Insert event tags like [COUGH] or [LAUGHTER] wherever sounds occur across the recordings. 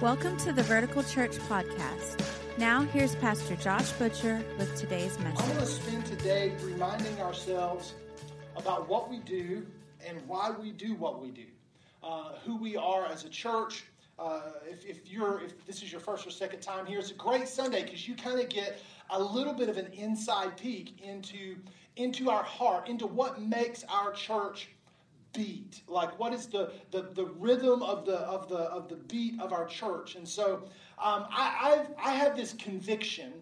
Welcome to the Vertical Church Podcast. Now, here's Pastor Josh Butcher with today's message. I want to spend today reminding ourselves about what we do and why we do what we do, uh, who we are as a church. Uh, if, if you're if this is your first or second time here, it's a great Sunday because you kind of get a little bit of an inside peek into into our heart, into what makes our church beat like what is the, the, the rhythm of the of the of the beat of our church and so um, I, I've, I have this conviction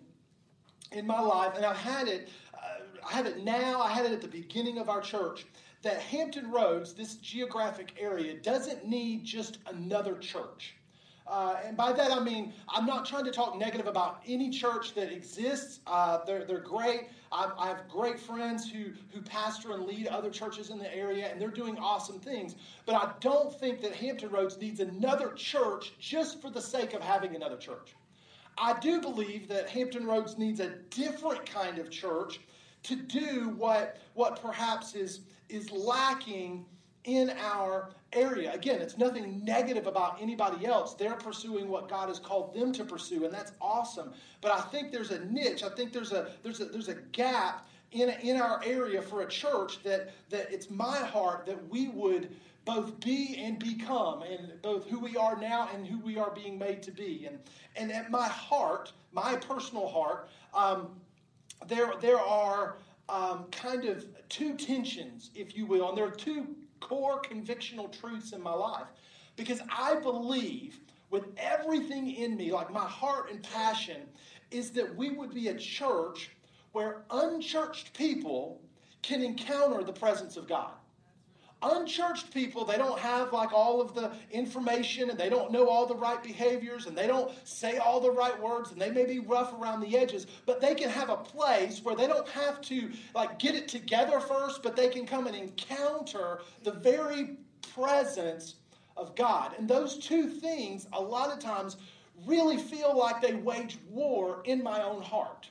in my life, and I've had it. Uh, I have it now. I had it at the beginning of our church. That Hampton Roads, this geographic area, doesn't need just another church. Uh, and by that I mean I'm not trying to talk negative about any church that exists. Uh, they're, they're great. I, I have great friends who, who pastor and lead other churches in the area, and they're doing awesome things. But I don't think that Hampton Roads needs another church just for the sake of having another church. I do believe that Hampton Roads needs a different kind of church to do what, what perhaps is, is lacking in our area. Again, it's nothing negative about anybody else. They're pursuing what God has called them to pursue, and that's awesome. But I think there's a niche. I think there's a there's a there's a gap in, in our area for a church that that it's my heart that we would both be and become, and both who we are now and who we are being made to be. And and at my heart, my personal heart, um, there there are um, kind of two tensions, if you will, and there are two core convictional truths in my life, because I believe with everything in me, like my heart and passion, is that we would be a church where unchurched people can encounter the presence of God unchurched people. They don't have like all of the information and they don't know all the right behaviors and they don't say all the right words and they may be rough around the edges but they can have a place where they don't have to like get it together first but they can come and encounter the very presence of god. And those two things a lot of times really feel like they wage war in my own heart.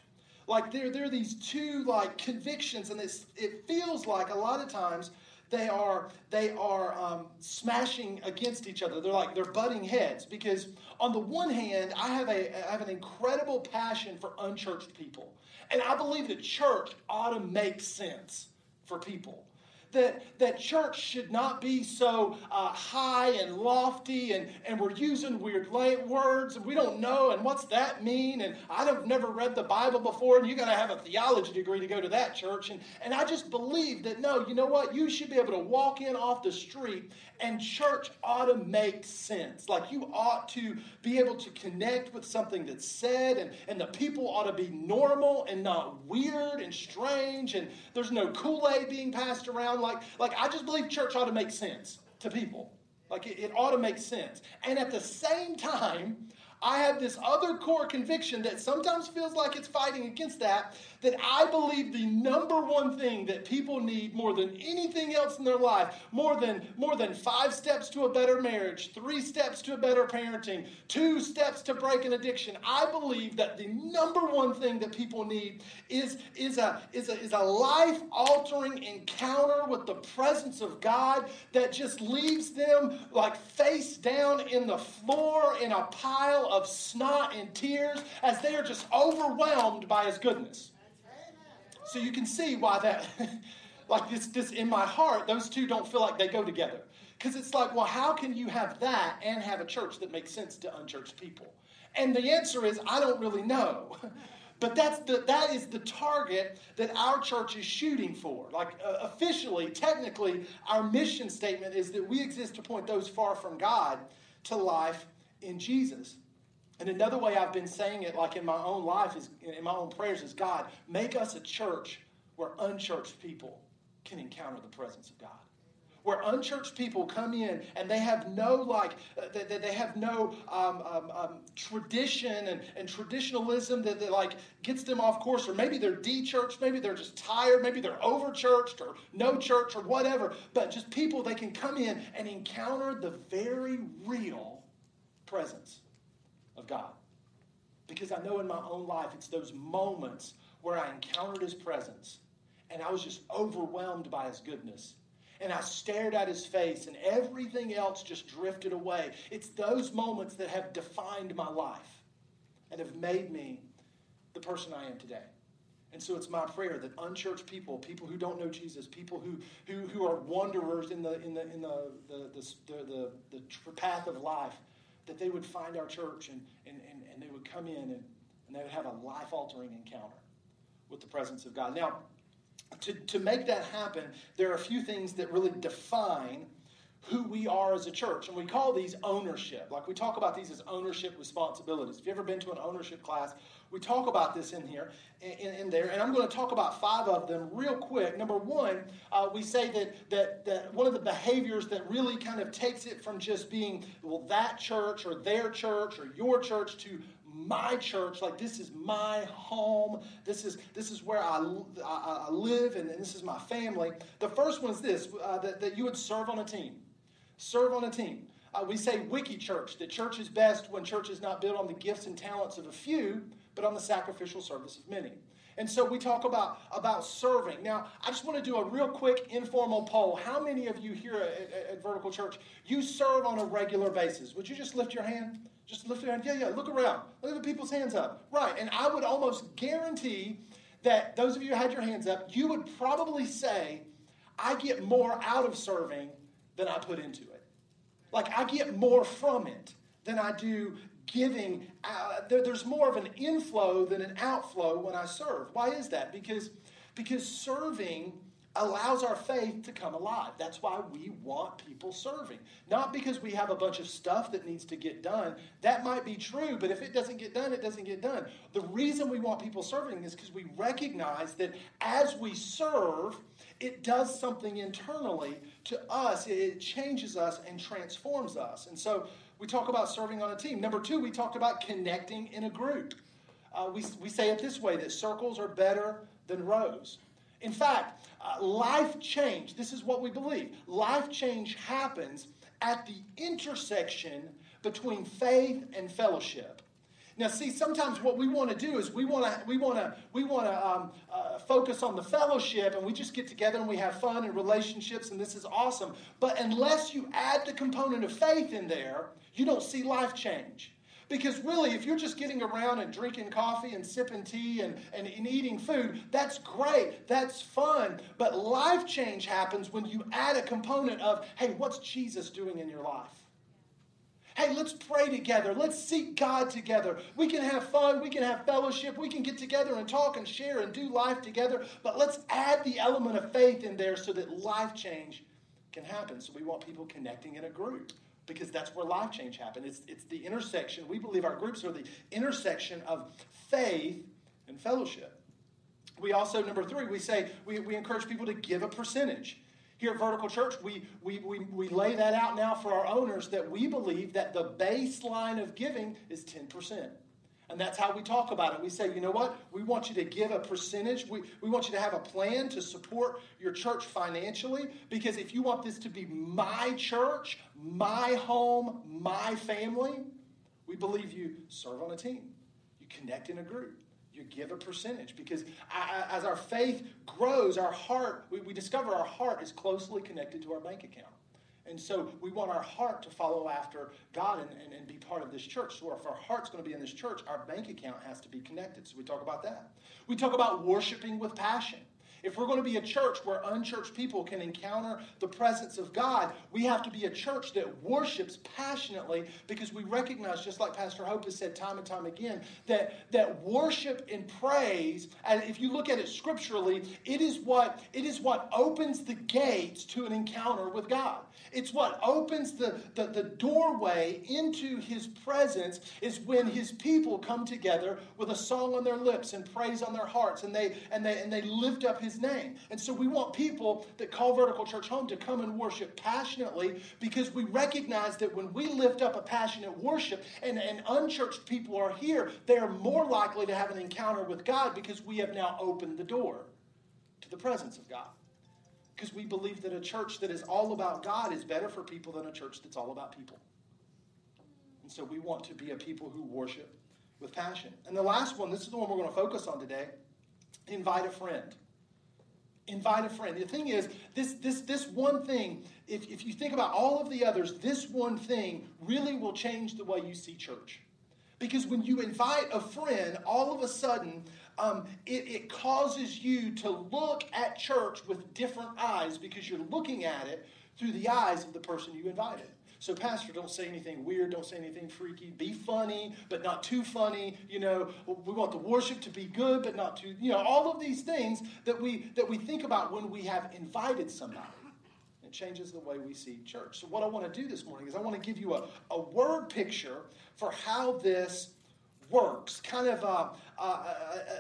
Like there, there are these two like convictions and it feels like a lot of times they are they are um, smashing against each other. They're like they're butting heads because on the one hand, I have a I have an incredible passion for unchurched people, and I believe the church ought to make sense for people. That, that church should not be so uh, high and lofty and, and we're using weird words and we don't know and what's that mean and I've never read the Bible before and you got to have a theology degree to go to that church and, and I just believe that no you know what? You should be able to walk in off the street and church ought to make sense. Like you ought to be able to connect with something that's said and, and the people ought to be normal and not weird and strange and there's no Kool-Aid being passed around like like I just believe church ought to make sense to people like it, it ought to make sense and at the same time I have this other core conviction that sometimes feels like it's fighting against that. That I believe the number one thing that people need more than anything else in their life, more than more than five steps to a better marriage, three steps to a better parenting, two steps to break an addiction. I believe that the number one thing that people need is is a is a is a life altering encounter with the presence of God that just leaves them like face down in the floor in a pile of snot and tears as they are just overwhelmed by his goodness. So you can see why that, [LAUGHS] like this, this in my heart, those two don't feel like they go together. Because it's like, well, how can you have that and have a church that makes sense to unchurched people? And the answer is, I don't really know. [LAUGHS] But that's the, that is the target that our church is shooting for. Like uh, officially, technically, our mission statement is that we exist to point those far from God to life in Jesus. And another way I've been saying it, like in my own life, is in my own prayers, is God, make us a church where unchurched people can encounter the presence of God. Where unchurched people come in and they have no like uh, they, they have no um, um, um, tradition and, and traditionalism that, that like gets them off course, or maybe they're de-churched, maybe they're just tired, maybe they're over-churched or no church or whatever. But just people they can come in and encounter the very real presence of God. Because I know in my own life, it's those moments where I encountered His presence and I was just overwhelmed by His goodness. and I stared at his face, and everything else just drifted away. It's those moments that have defined my life and have made me the person I am today. And so it's my prayer that unchurched people, people who don't know Jesus, people who, who, who are wanderers in the, in the, in the, the, the, the, the path of life, that they would find our church and, and, and, and they would come in and, and they would have a life altering encounter with the presence of God. Now, to, to make that happen, there are a few things that really define who we are as a church. And we call these ownership. Like we talk about these as ownership responsibilities. If you've ever been to an ownership class, we talk about this in here, in, in there. And I'm going to talk about five of them real quick. Number one, uh, we say that, that, that one of the behaviors that really kind of takes it from just being, well, that church or their church or your church to my church like this is my home this is this is where i, I, I live and, and, this is my family the first one is this uh, that, that you would serve on a team serve on a team. Uh, we say wiki church, that church is best when church is not built on the gifts and talents of a few, but on the sacrificial service of many. And so we talk about, about serving. Now, I just want to do a real quick informal poll. How many of you here at, at, at, Vertical Church, you serve on a regular basis? Would you just lift your hand? Just lift your hand. Yeah, yeah. Look around. Look at the people's hands up. Right. And I would almost guarantee that those of you who had your hands up, you would probably say, I get more out of serving than I put into it. Like I get more from it than I do giving. Uh, there, there's more of an inflow than an outflow when I serve. Why is that? Because because serving allows our faith to come alive. That's why we want people serving. Not because we have a bunch of stuff that needs to get done. That might be true, but if it doesn't get done, it doesn't get done. The reason we want people serving is because we recognize that as we serve, it does something internally to us. It changes us and transforms us. And so we talk about serving on a team. Number two, we talked about connecting in a group. Uh, we, we say it this way that circles are better than rows. In fact, uh, life change, this is what we believe. Life change happens at the intersection between faith and fellowship. Now, see, sometimes what we want to do is we want to we want to we want to um, uh, focus on the fellowship, and we just get together and we have fun and relationships, and this is awesome. But unless you add the component of faith in there, you don't see life change. Because really, if you're just getting around and drinking coffee and sipping tea and, and, and, eating food, that's great. That's fun. But life change happens when you add a component of, hey, what's Jesus doing in your life? Hey, let's pray together. Let's seek God together. We can have fun. We can have fellowship. We can get together and talk and share and do life together. But let's add the element of faith in there so that life change can happen. So we want people connecting in a group because that's where life change happens. It's, it's the intersection. We believe our groups are the intersection of faith and fellowship. We also, number three, we say we, we encourage people to give a percentage. Here at Vertical Church, we, we, we, we lay that out now for our owners that we believe that the baseline of giving is 10%. And that's how we talk about it. We say, you know what? We want you to give a percentage. We, we want you to have a plan to support your church financially. Because if you want this to be my church, my home, my family, we believe you serve on a team. You connect in a group you give a percentage because as our faith grows, our heart, we, we discover our heart is closely connected to our bank account. And so we want our heart to follow after God and, and, and, be part of this church. So if our heart's going to be in this church, our bank account has to be connected. So we talk about that. We talk about worshiping with passion. If we're going to be a church where unchurched people can encounter the presence of God, we have to be a church that worships passionately because we recognize, just like Pastor Hope has said time and time again, that, that worship and praise, and if you look at it scripturally, it is what it is what opens the gates to an encounter with God. It's what opens the, the, the doorway into his presence is when his people come together with a song on their lips and praise on their hearts and they and they and they lift up his his name. And so we want people that call Vertical Church home to come and worship passionately because we recognize that when we lift up a passionate worship and, and unchurched people are here, they are more likely to have an encounter with God because we have now opened the door to the presence of God. Because we believe that a church that is all about God is better for people than a church that's all about people. And so we want to be a people who worship with passion. And the last one, this is the one we're going to focus on today invite a friend invite a friend. The thing is, this, this, this one thing, if, if you think about all of the others, this one thing really will change the way you see church. Because when you invite a friend, all of a sudden, um, it, it causes you to look at church with different eyes because you're looking at it through the eyes of the person you invited. So, Pastor, don't say anything weird, don't say anything freaky. Be funny, but not too funny. You know, we want the worship to be good, but not too, you know, all of these things that we that we think about when we have invited somebody. It changes the way we see church. So, what I want to do this morning is I want to give you a, a word picture for how this works. Kind of uh, uh, uh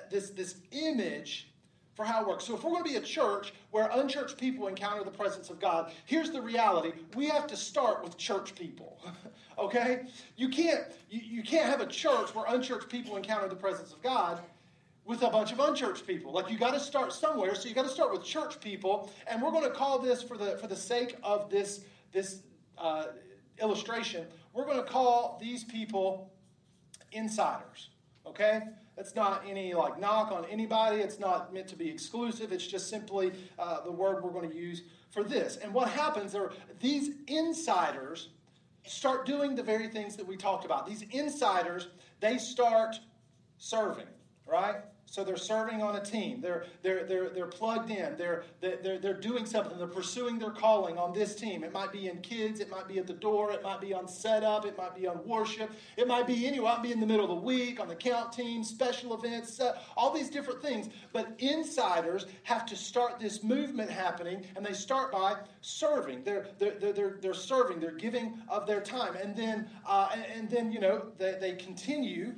this, this image for how it works. So, if we're going to be a church where unchurched people encounter the presence of God, here's the reality: we have to start with church people. [LAUGHS] okay, you can't you, you can't have a church where unchurched people encounter the presence of God with a bunch of unchurched people. Like you got to start somewhere. So you got to start with church people, and we're going to call this for the for the sake of this this uh, illustration. We're going to call these people insiders. Okay. It's not any like knock on anybody. It's not meant to be exclusive. It's just simply uh, the word we're going to use for this. And what happens are these insiders start doing the very things that we talked about. These insiders, they start serving, right? So they're serving on a team. They're, they're, they're, they're plugged in. They're, they're, they're doing something. They're pursuing their calling on this team. It might be in kids. It might be at the door. It might be on setup. It might be on worship. It might be anywhere. It might be in the middle of the week, on the count team, special events, all these different things. But insiders have to start this movement happening, and they start by serving. They're, they're, they're, they're serving. They're giving of their time. And then, uh, and, and then you know, they, they continue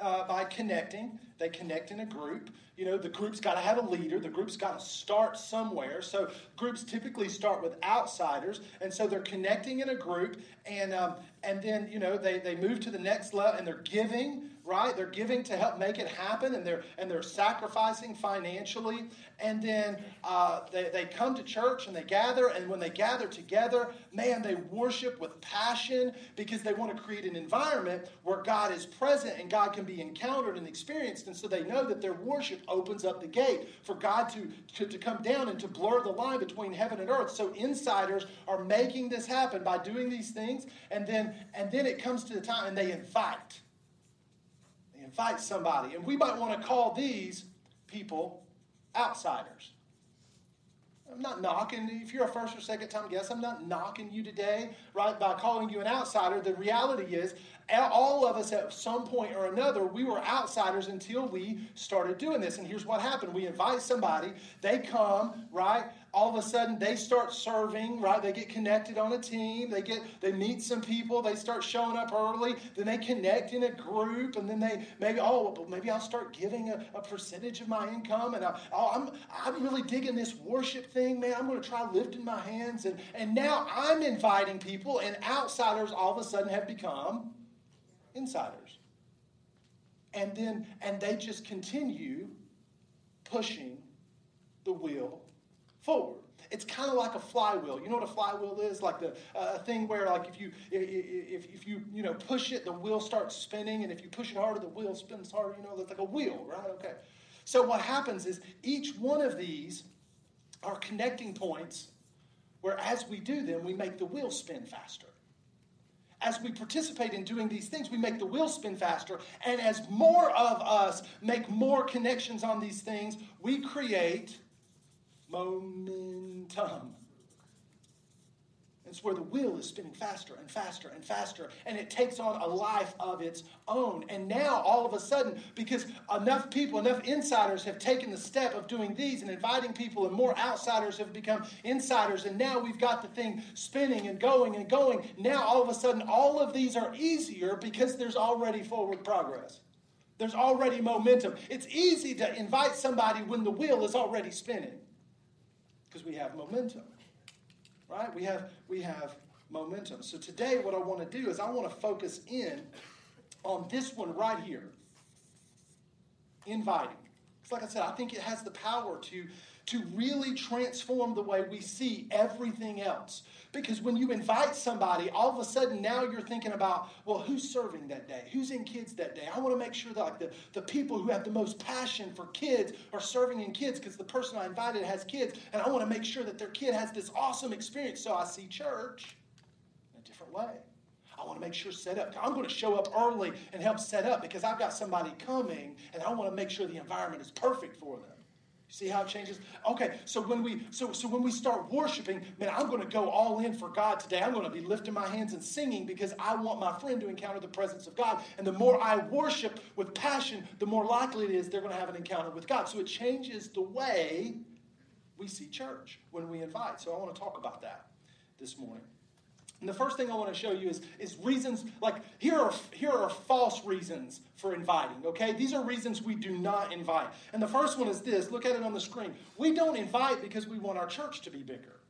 uh, by connecting. They connect in a group. You know, the group's got to have a leader. The group's got to start somewhere. So groups typically start with outsiders, and so they're connecting in a group, and um, and then you know they they move to the next level, and they're giving right? They're giving to help make it happen, and they're and they're sacrificing financially, and then uh, they they come to church and they gather, and when they gather together, man, they worship with passion because they want to create an environment where God is present and God can be encountered and experienced, and so they know that their worship opens up the gate for God to to, to come down and to blur the line between heaven and earth. So insiders are making this happen by doing these things, and then and then it comes to the time and they invite invite somebody. And we might want to call these people outsiders. I'm not knocking, if you're a first or second time guest, I'm not knocking you today, right, by calling you an outsider. The reality is, all of us at some point or another, we were outsiders until we started doing this. And here's what happened we invite somebody, they come, right? All of a sudden they start serving right? They get connected on a team. They get they meet some people. They start showing up early. Then they connect in a group. And then they maybe oh maybe i'll start giving a, a percentage of my income. And I, oh, i'm i'm really digging this worship thing man. I'm going to try lifting my hands. And and now i'm inviting people and outsiders all of a sudden have become insiders. And then and they just continue pushing the wheel forward. It's kind of like a flywheel. You know what a flywheel is? Like the uh, thing where, like, if you if, if you you know push it, the wheel starts spinning, and if you push it harder, the wheel spins harder. You know, it's like a wheel, right? Okay. So what happens is each one of these are connecting points where, as we do them, we make the wheel spin faster. As we participate in doing these things, we make the wheel spin faster. And as more of us make more connections on these things, we create momentum. It's where the wheel is spinning faster and faster and faster, and it takes on a life of its own. And now, all of a sudden, because enough people, enough insiders have taken the step of doing these and inviting people, and more outsiders have become insiders, and now we've got the thing spinning and going and going. Now, all of a sudden, all of these are easier because there's already forward progress. There's already momentum. It's easy to invite somebody when the wheel is already spinning because we have momentum. Right? We have we have momentum. So today what I want to do is I want to focus in on this one right here. Inviting. Because like I said, I think it has the power to to really transform the way we see everything else. Because when you invite somebody, all of a sudden now you're thinking about, well, who's serving that day? Who's in kids that day? I want to make sure that like the, the people who have the most passion for kids are serving in kids because the person I invited has kids, and I want to make sure that their kid has this awesome experience. So I see church in a different way. I want to make sure set up. I'm going to show up early and help set up because I've got somebody coming and I want to make sure the environment is perfect for them. See how it changes? Okay, so when we so so when we start worshiping, man, I'm going to go all in for God today. I'm going to be lifting my hands and singing because I want my friend to encounter the presence of God. And the more I worship with passion, the more likely it is they're going to have an encounter with God. So it changes the way we see church when we invite. So I want to talk about that this morning. And the first thing I want to show you is, is reasons, like, here are, here are false reasons for inviting, okay? These are reasons we do not invite. And the first one is this look at it on the screen. We don't invite because we want our church to be bigger.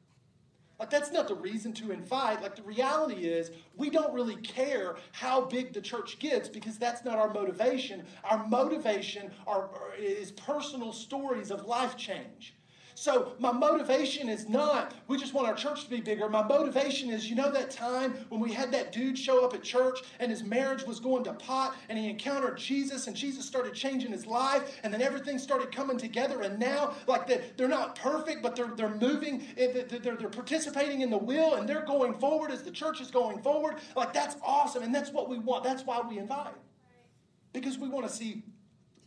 Like, that's not the reason to invite. Like, the reality is, we don't really care how big the church gets because that's not our motivation. Our motivation are, is personal stories of life change. So my motivation is not, we just want our church to be bigger. My motivation is, you know, that time when we had that dude show up at church and his marriage was going to pot and he encountered Jesus and Jesus started changing his life and then everything started coming together. And now, like, they're not perfect, but they're, they're moving, eh, they're, they're participating in the will and they're going forward as the church is going forward. Like, that's awesome. And that's what we want. That's why we invite. Because we want to see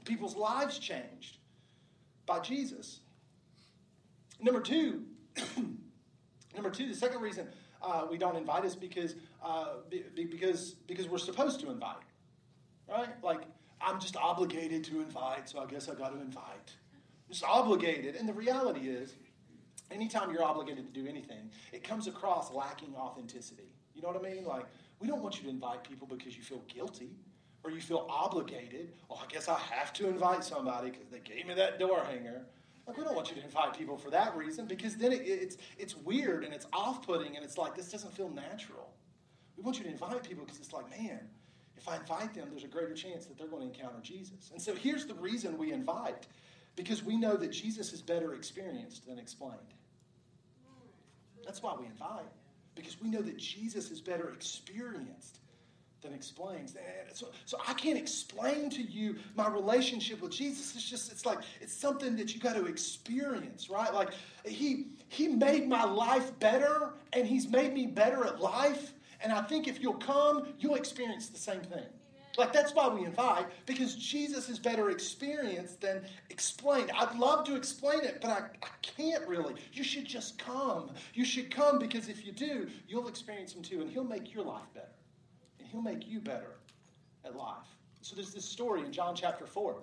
people's lives changed by Jesus. Number two, [CLEARS THROAT] number two, the second reason uh, we don't invite is because uh, be, because because we're supposed to invite, right? Like I'm just obligated to invite, so I guess I got to invite. I'm just obligated, and the reality is, anytime you're obligated to do anything, it comes across lacking authenticity. You know what I mean? Like we don't want you to invite people because you feel guilty or you feel obligated. Well, I guess I have to invite somebody because they gave me that door hanger. Like, we don't want you to invite people for that reason because then it, it's, it's weird and it's off putting and it's like, this doesn't feel natural. We want you to invite people because it's like, man, if I invite them, there's a greater chance that they're going to encounter Jesus. And so here's the reason we invite because we know that Jesus is better experienced than explained. That's why we invite because we know that Jesus is better experienced than explains. So, so I can't explain to you my relationship with Jesus. It's just, it's like, it's something that you got to experience, right? Like, he, he made my life better, and he's made me better at life. And I think if you'll come, you'll experience the same thing. Like, that's why we invite, because Jesus is better experienced than explained. I'd love to explain it, but I, I can't really. You should just come. You should come because if you do, you'll experience him too, and he'll make your life better. He'll make you better at life. So there's this story in John chapter 4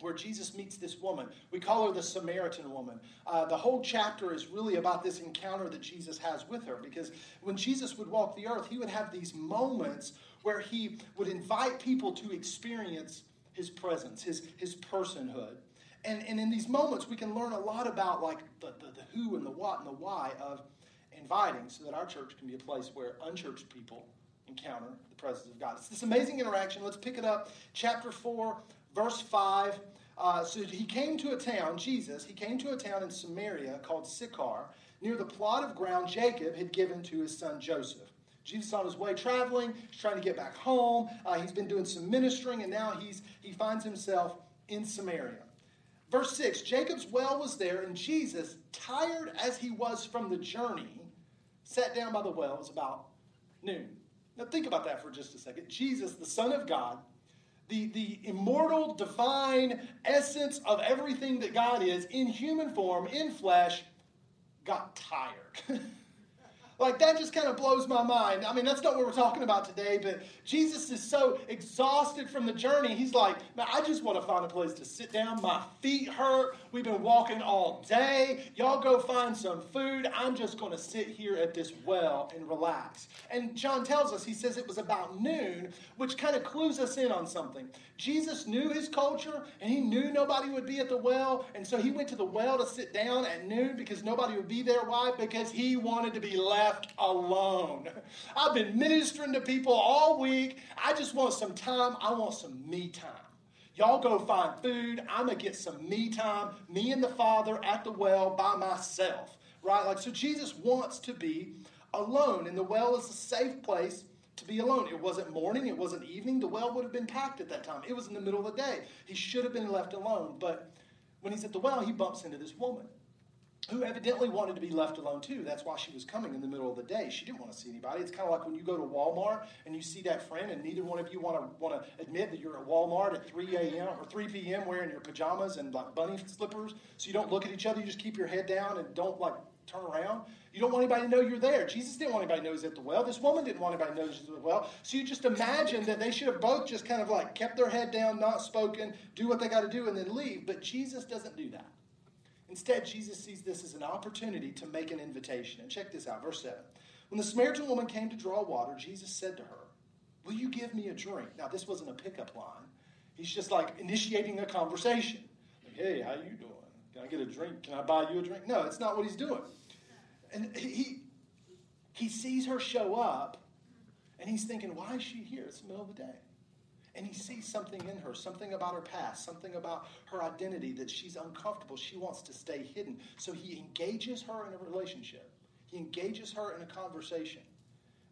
where Jesus meets this woman. We call her the Samaritan woman. Uh, the whole chapter is really about this encounter that Jesus has with her because when Jesus would walk the earth, he would have these moments where he would invite people to experience his presence, his, his personhood. And, and in these moments, we can learn a lot about like the, the, the who and the what and the why of inviting so that our church can be a place where unchurched people encounter the presence of God. It's this amazing interaction. Let's pick it up. Chapter 4, verse 5. Uh, so he came to a town, Jesus, he came to a town in Samaria called Sychar, near the plot of ground Jacob had given to his son Joseph. Jesus on his way traveling, he's trying to get back home. Uh, he's been doing some ministering, and now he's he finds himself in Samaria. Verse 6 Jacob's well was there, and Jesus, tired as he was from the journey, sat down by the well. It was about noon. Now, think about that for just a second. Jesus, the Son of God, the, the immortal, divine essence of everything that God is, in human form, in flesh, got tired. [LAUGHS] Like that just kind of blows my mind. I mean, that's not what we're talking about today, but Jesus is so exhausted from the journey. He's like, man, I just want to find a place to sit down. My feet hurt. We've been walking all day. Y'all go find some food. I'm just going to sit here at this well and relax. And John tells us, he says it was about noon, which kind of clues us in on something. Jesus knew his culture and he knew nobody would be at the well. And so he went to the well to sit down at noon because nobody would be there. Why? Because he wanted to be left alone. I've been ministering to people all week. I just want some time. I want some me time. Y'all go find food. I'm going to get some me time, me and the Father at the well by myself. Right? Like, so Jesus wants to be alone, and the well is a safe place to be alone. It wasn't morning, it wasn't evening. The well would have been packed at that time. It was in the middle of the day. He should have been left alone. But when he's at the well, he bumps into this woman who evidently wanted to be left alone too. That's why she was coming in the middle of the day. She didn't want to see anybody. It's kind of like when you go to Walmart and you see that friend, and neither one of you want to want to admit that you're at Walmart at 3 a.m. or 3 p.m. wearing your pajamas and like bunny slippers, so you don't look at each other. You just keep your head down and don't like turn around. You don't want anybody to know you're there. Jesus didn't want anybody to know he's at the well. This woman didn't want anybody to know she's at the well. So you just imagine that they should have both just kind of like kept their head down, not spoken, do what they got to do, and then leave. But Jesus doesn't do that. Instead, Jesus sees this as an opportunity to make an invitation. And check this out, verse 7. When the Samaritan woman came to draw water, Jesus said to her, Will you give me a drink? Now, this wasn't a pickup line. He's just like initiating a conversation. Like, hey, how you doing? Can I get a drink? Can I buy you a drink? No, it's not what he's doing. And he, he sees her show up, and he's thinking, why is she here? It's the middle of the day. And he sees something in her, something about her past, something about her identity that she's uncomfortable. She wants to stay hidden. So he engages her in a relationship, he engages her in a conversation.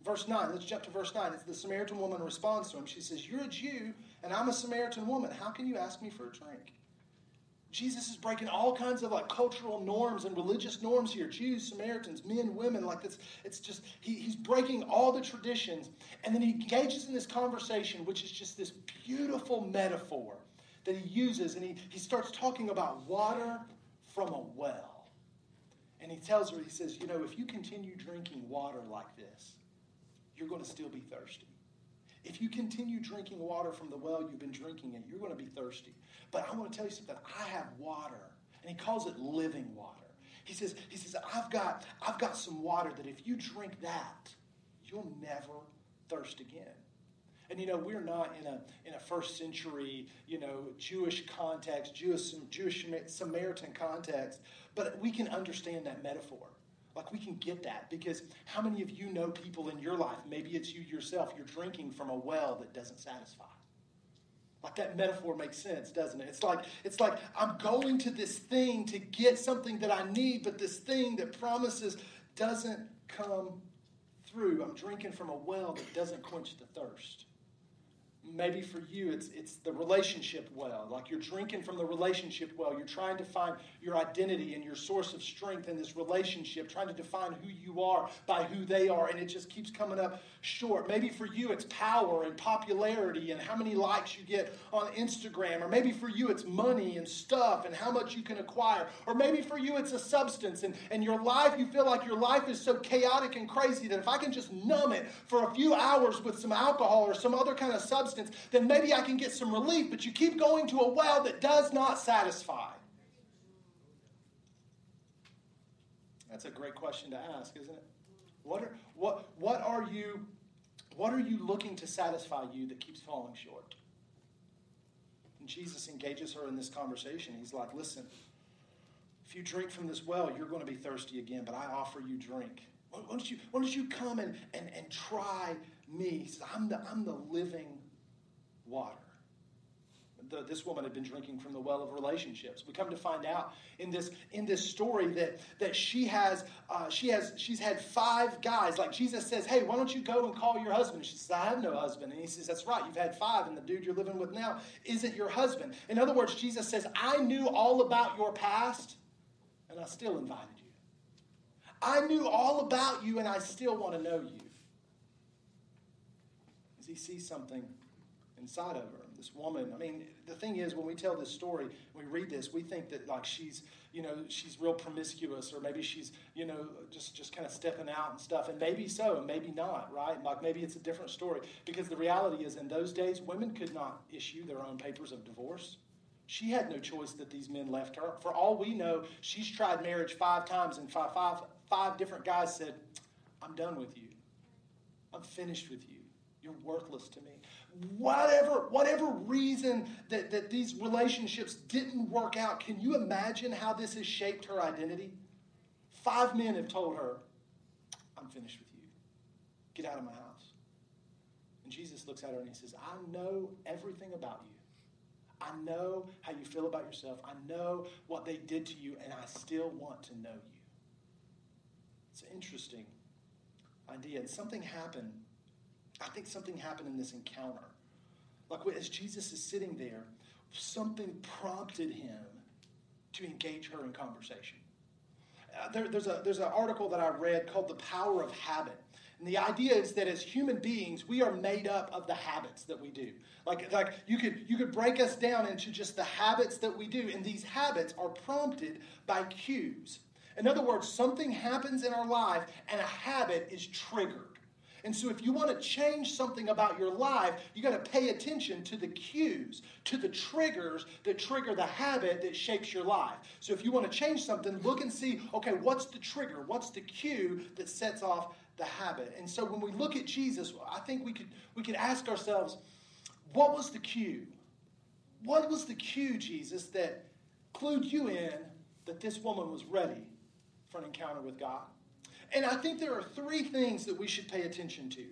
Verse 9, let's jump to verse 9. It's the Samaritan woman responds to him. She says, You're a Jew, and I'm a Samaritan woman. How can you ask me for a drink? Jesus is breaking all kinds of like cultural norms and religious norms here. Jews, Samaritans, men, women, like this. It's just, he, he's breaking all the traditions. And then he engages in this conversation, which is just this beautiful metaphor that he uses. And he, he starts talking about water from a well. And he tells her, he says, You know, if you continue drinking water like this, you're going to still be thirsty. If you continue drinking water from the well you've been drinking it, you're going to be thirsty. But I want to tell you something. I have water, and he calls it living water. He says, he says, I've got, I've got some water that if you drink that, you'll never thirst again. And you know, we're not in a in a first century, you know, Jewish context, Jewish Jewish Samaritan context, but we can understand that metaphor. Like we can get that because how many of you know people in your life, maybe it's you yourself, you're drinking from a well that doesn't satisfy. Like that metaphor makes sense, doesn't it? It's like it's like I'm going to this thing to get something that I need, but this thing that promises doesn't come through. I'm drinking from a well that doesn't quench the thirst maybe for you it's it's the relationship well. Like you're drinking from the relationship well. You're trying to find your identity and your source of strength in this relationship trying to define who you are by who they are and it just keeps coming up short. Maybe for you it's power and popularity and how many likes you get on instagram or maybe for you it's money and stuff and how much you can acquire. Or maybe for you it's a substance and, and your life you feel like your life is so chaotic and crazy that if i can just numb it for a few hours with some alcohol or some other kind of substance substance, then maybe I can get some relief. But you keep going to a well that does not satisfy. That's a great question to ask, isn't it? What are, what, what are you what are you looking to satisfy you that keeps falling short? And Jesus engages her in this conversation. He's like, listen, if you drink from this well, you're going to be thirsty again, but I offer you drink. Why don't you, why don't you come and, and, and try me? He says, I'm the, I'm the living water. The, this woman had been drinking from the well of relationships. We come to find out in this in this story that that she has uh, she has she's had five guys. Like Jesus says, "Hey, why don't you go and call your husband?" She says, "I have no husband." And he says, "That's right. You've had five, and the dude you're living with now isn't your husband." In other words, Jesus says, "I knew all about your past, and I still invited you. I knew all about you, and I still want to know you." As he sees something inside of her. This woman, I mean, the thing is, when we tell this story, we read this, we think that like she's, you know, she's real promiscuous, or maybe she's, you know, just just kind of stepping out and stuff. And maybe so, and maybe not, right? Like maybe it's a different story because the reality is, in those days, women could not issue their own papers of divorce. She had no choice that these men left her. For all we know, she's tried marriage five times, and five, five, five different guys said, I'm done with you. I'm finished with you. You're worthless to me whatever, whatever reason that, that these relationships didn't work out, can you imagine how this has shaped her identity? Five men have told her, I'm finished with you. Get out of my house. And Jesus looks at her and he says, I know everything about you. I know how you feel about yourself. I know what they did to you, and I still want to know you. It's an interesting idea. And something happened. I think something happened in this encounter. Like as Jesus is sitting there, something prompted him to engage her in conversation. Uh, there, there's, a, there's an article that I read called The Power of Habit. And the idea is that as human beings, we are made up of the habits that we do. Like, like you, could, you could break us down into just the habits that we do, and these habits are prompted by cues. In other words, something happens in our life, and a habit is triggered. And so, if you want to change something about your life, you got to pay attention to the cues, to the triggers that trigger the habit that shapes your life. So, if you want to change something, look and see okay, what's the trigger? What's the cue that sets off the habit? And so, when we look at Jesus, I think we could, we could ask ourselves, what was the cue? What was the cue, Jesus, that clued you in that this woman was ready for an encounter with God? And I think there are three things that we should pay attention to.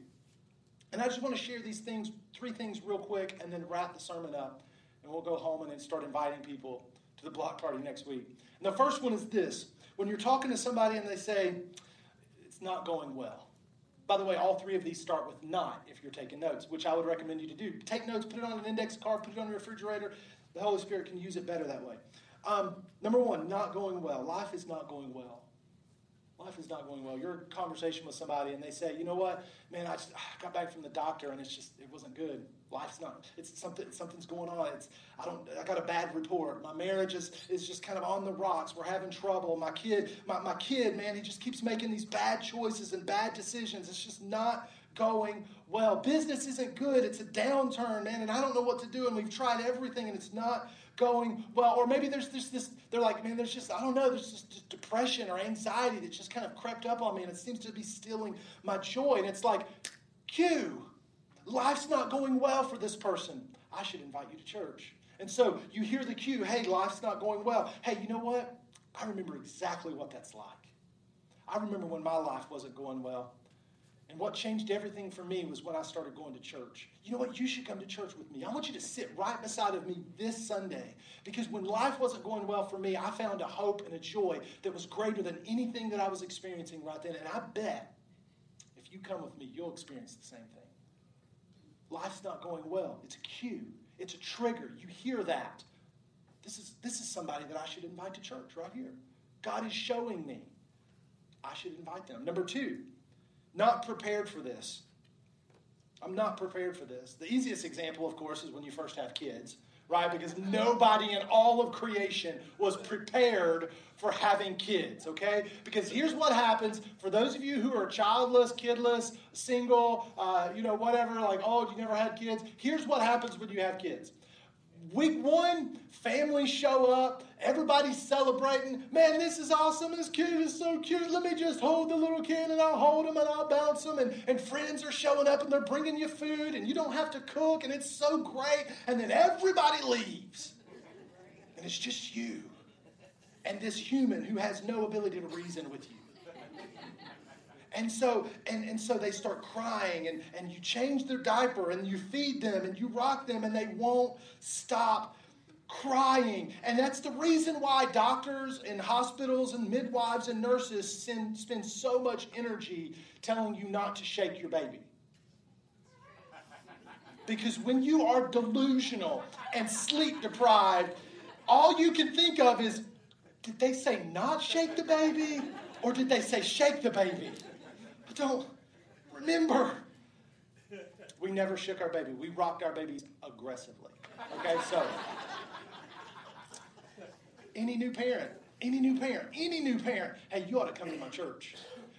And I just want to share these things, three things real quick, and then wrap the sermon up. And we'll go home and then start inviting people to the block party next week. And the first one is this when you're talking to somebody and they say, it's not going well. By the way, all three of these start with not if you're taking notes, which I would recommend you to do. Take notes, put it on an index card, put it on your refrigerator. The Holy Spirit can use it better that way. Um, number one, not going well. Life is not going well life is not going well. You're in conversation with somebody and they say, you know what, man, I, just, I got back from the doctor and it's just it wasn't good. Life's not. It's something. Something's going on. It's I don't. I got a bad report. My marriage is is just kind of on the rocks. We're having trouble. My kid, my, my kid, man, he just keeps making these bad choices and bad decisions. It's just not going well. Business isn't good. It's a downturn, man, and I don't know what to do. And we've tried everything and it's not going well. Or maybe there's this, this they're like, man, there's just, I don't know, there's just depression or anxiety that just kind of crept up on me and it seems to be stealing my joy. And it's like, cue, life's not going well for this person. I should invite you to church. And so you hear the cue, hey, life's not going well. Hey, you know what? I remember exactly what that's like. I remember when my life wasn't going well. And what changed everything for me was when I started going to church. You know what? You should come to church with me. I want you to sit right beside of me this Sunday because when life wasn't going well for me, I found a hope and a joy that was greater than anything that I was experiencing right then. And I bet if you come with me, you'll experience the same thing. Life's not going well. It's a cue. It's a trigger. You hear that. This is, this is somebody that I should invite to church right here. God is showing me. I should invite them. Number two, not prepared for this. I'm not prepared for this. The easiest example, of course, is when you first have kids, right? Because nobody in all of creation was prepared for having kids, okay? Because here's what happens for those of you who are childless, kidless, single, uh, you know, whatever, like, oh, you never had kids. Here's what happens when you have kids Week one, families show up. Everybody's celebrating. Man, this is awesome. This kid is so cute. Let me just hold the little kid and I'll hold him and I'll bounce him. And, and friends are showing up and they're bringing you food and you don't have to cook and it's so great. And then everybody leaves. And it's just you and this human who has no ability to reason with you. And so, and, and so they start crying, and, and you change their diaper, and you feed them, and you rock them, and they won't stop crying. And that's the reason why doctors and hospitals and midwives and nurses send, spend so much energy telling you not to shake your baby. Because when you are delusional and sleep deprived, all you can think of is did they say not shake the baby? Or did they say shake the baby? Don't remember. We never shook our baby. We rocked our babies aggressively. Okay, so any new parent, any new parent, any new parent, hey, you ought to come to my church.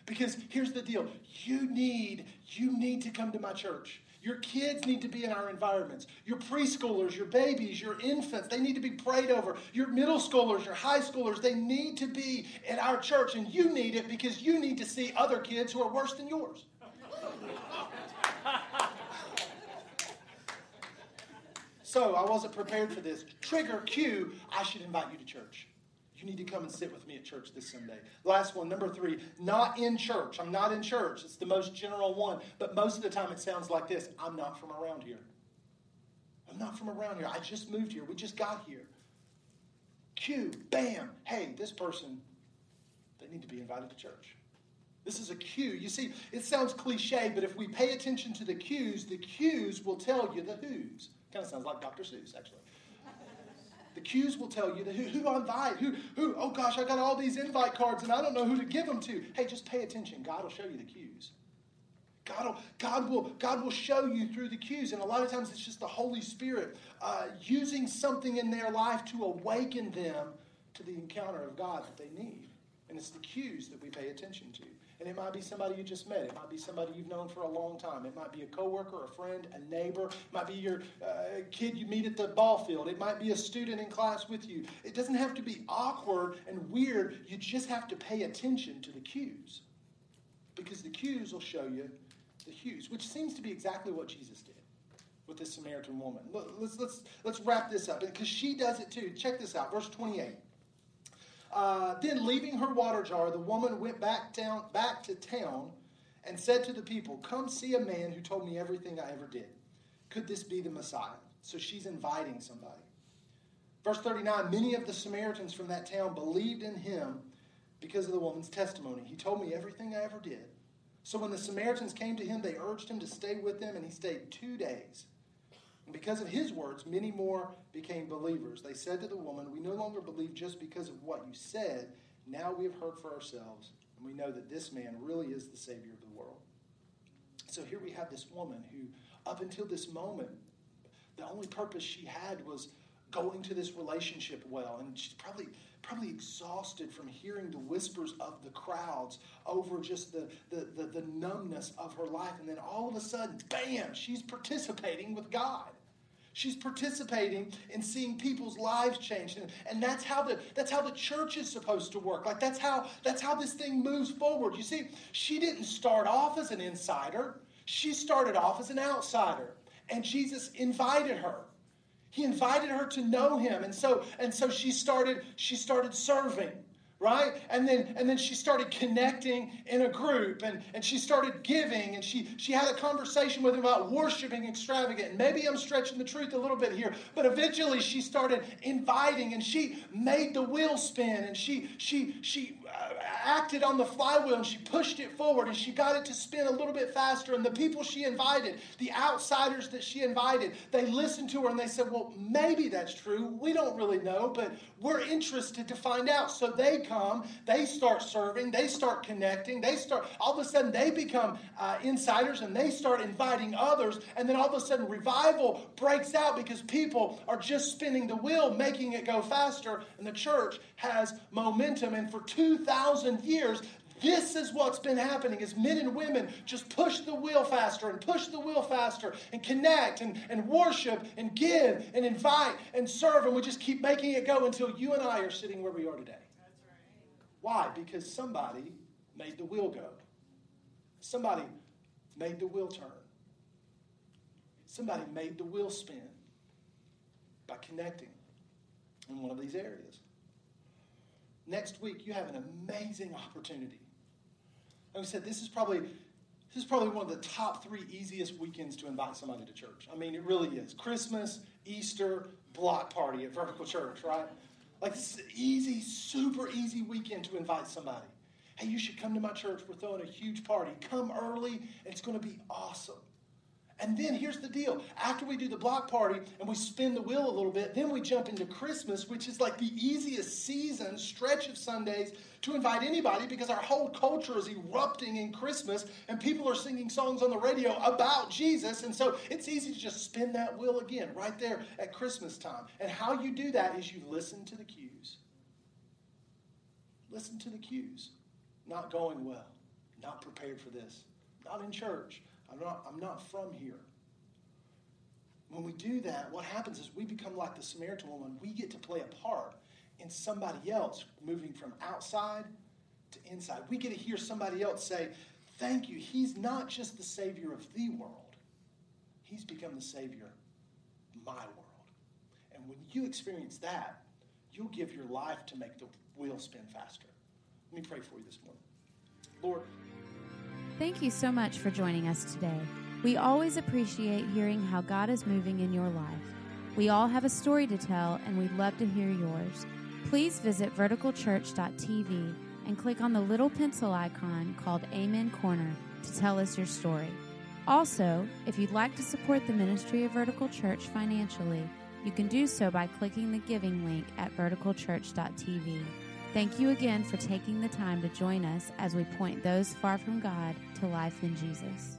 Because here's the deal. You need, you need to come to my church. Your kids need to be in our environments. Your preschoolers, your babies, your infants, they need to be prayed over. Your middle schoolers, your high schoolers, they need to be in our church. And you need it because you need to see other kids who are worse than yours. [LAUGHS] so I wasn't prepared for this. Trigger cue, I should invite you to church. You need to come and sit with me at church this Sunday. Last one, number three, not in church. I'm not in church. It's the most general one. But most of the time it sounds like this I'm not from around here. I'm not from around here. I just moved here. We just got here. Cue, bam, hey, this person, they need to be invited to church. This is a cue. You see, it sounds cliche, but if we pay attention to the cues, the cues will tell you the who's. Kind of sounds like Dr. Seuss, actually. The cues will tell you who, who invite, who, who, oh gosh, I got all these invite cards and I don't know who to give them to. Hey, just pay attention. God will show you the cues. God will, God will, God will show you through the cues. And a lot of times it's just the Holy Spirit uh, using something in their life to awaken them to the encounter of God that they need. And it's the cues that we pay attention to. And it might be somebody you just met. It might be somebody you've known for a long time. It might be a coworker, a friend, a neighbor. It might be your uh, kid you meet at the ball field. It might be a student in class with you. It doesn't have to be awkward and weird. You just have to pay attention to the cues. Because the cues will show you the hues, which seems to be exactly what Jesus did with this Samaritan woman. Let's, let's, let's wrap this up because she does it too. Check this out, verse 28. Uh, then, leaving her water jar, the woman went back down, back to town, and said to the people, "Come see a man who told me everything I ever did. Could this be the Messiah?" So she's inviting somebody. Verse 39 Many of the Samaritans from that town believed in him because of the woman's testimony. He told me everything I ever did. So when the Samaritans came to him, they urged him to stay with them, and he stayed two days. And because of his words, many more became believers. They said to the woman, We no longer believe just because of what you said. Now we have heard for ourselves, and we know that this man really is the Savior of the world. So here we have this woman who, up until this moment, the only purpose she had was going to this relationship well. And she's probably probably exhausted from hearing the whispers of the crowds over just the, the, the, the, numbness of her life. And then all of a sudden, bam, she's participating with God. She's participating in seeing people's lives change. And, and that's how the that's how the church is supposed to work. Like that's how that's how this thing moves forward. You see, she didn't start off as an insider. She started off as an outsider. And Jesus invited her. He invited her to know him. And so, and so she started, she started serving right? And then and then she started connecting in a group and, and she started giving and she she had a conversation with him about worshiping extravagant. And maybe i'm stretching the truth a little bit here but eventually she started inviting and she made the wheel spin and she she she acted on the flywheel and she pushed it forward and she got it to spin a little bit faster and the people she invited the outsiders that she invited they listened to her and they said well maybe that's true we don't really know but we're interested to find out so they come, they start serving, they start connecting, they start, all of a sudden they become uh, insiders and they start inviting others. And then all of a sudden revival breaks out because people are just spinning the wheel, making it go faster. And the church has momentum. And for 2,000 years, this is what's been happening is men and women just push the wheel faster and push the wheel faster and connect and, and worship and give and invite and serve. And we just keep making it go until you and I are sitting where we are today. Why? Because somebody made the wheel go. Somebody made the wheel turn. Somebody made the wheel spin by connecting in one of these areas. Next week, you have an amazing opportunity. Like I said, this is probably this is probably one of the top three easiest weekends to invite somebody to church. I mean, it really is. Christmas, Easter, block party at Vertical Church, right? Like this is easy, super easy weekend to invite somebody. Hey, you should come to my church. We're throwing a huge party. Come early, and it's going to be awesome. And then here's the deal. After we do the block party and we spin the wheel a little bit, then we jump into Christmas, which is like the easiest season, stretch of Sundays to invite anybody because our whole culture is erupting in Christmas and people are singing songs on the radio about Jesus. And so it's easy to just spin that wheel again right there at Christmas time. And how you do that is you listen to the cues. Listen to the cues. Not going well, not prepared for this, not in church I'm not, I'm not from here. When we do that, what happens is we become like the Samaritan woman. We get to play a part in somebody else moving from outside to inside. We get to hear somebody else say, Thank you. He's not just the Savior of the world, He's become the Savior of my world. And when you experience that, you'll give your life to make the wheel spin faster. Let me pray for you this morning. Lord, Thank you so much for joining us today. We always appreciate hearing how God is moving in your life. We all have a story to tell, and we'd love to hear yours. Please visit verticalchurch.tv and click on the little pencil icon called Amen Corner to tell us your story. Also, if you'd like to support the ministry of Vertical Church financially, you can do so by clicking the giving link at verticalchurch.tv. Thank you again for taking the time to join us as we point those far from God to life in Jesus.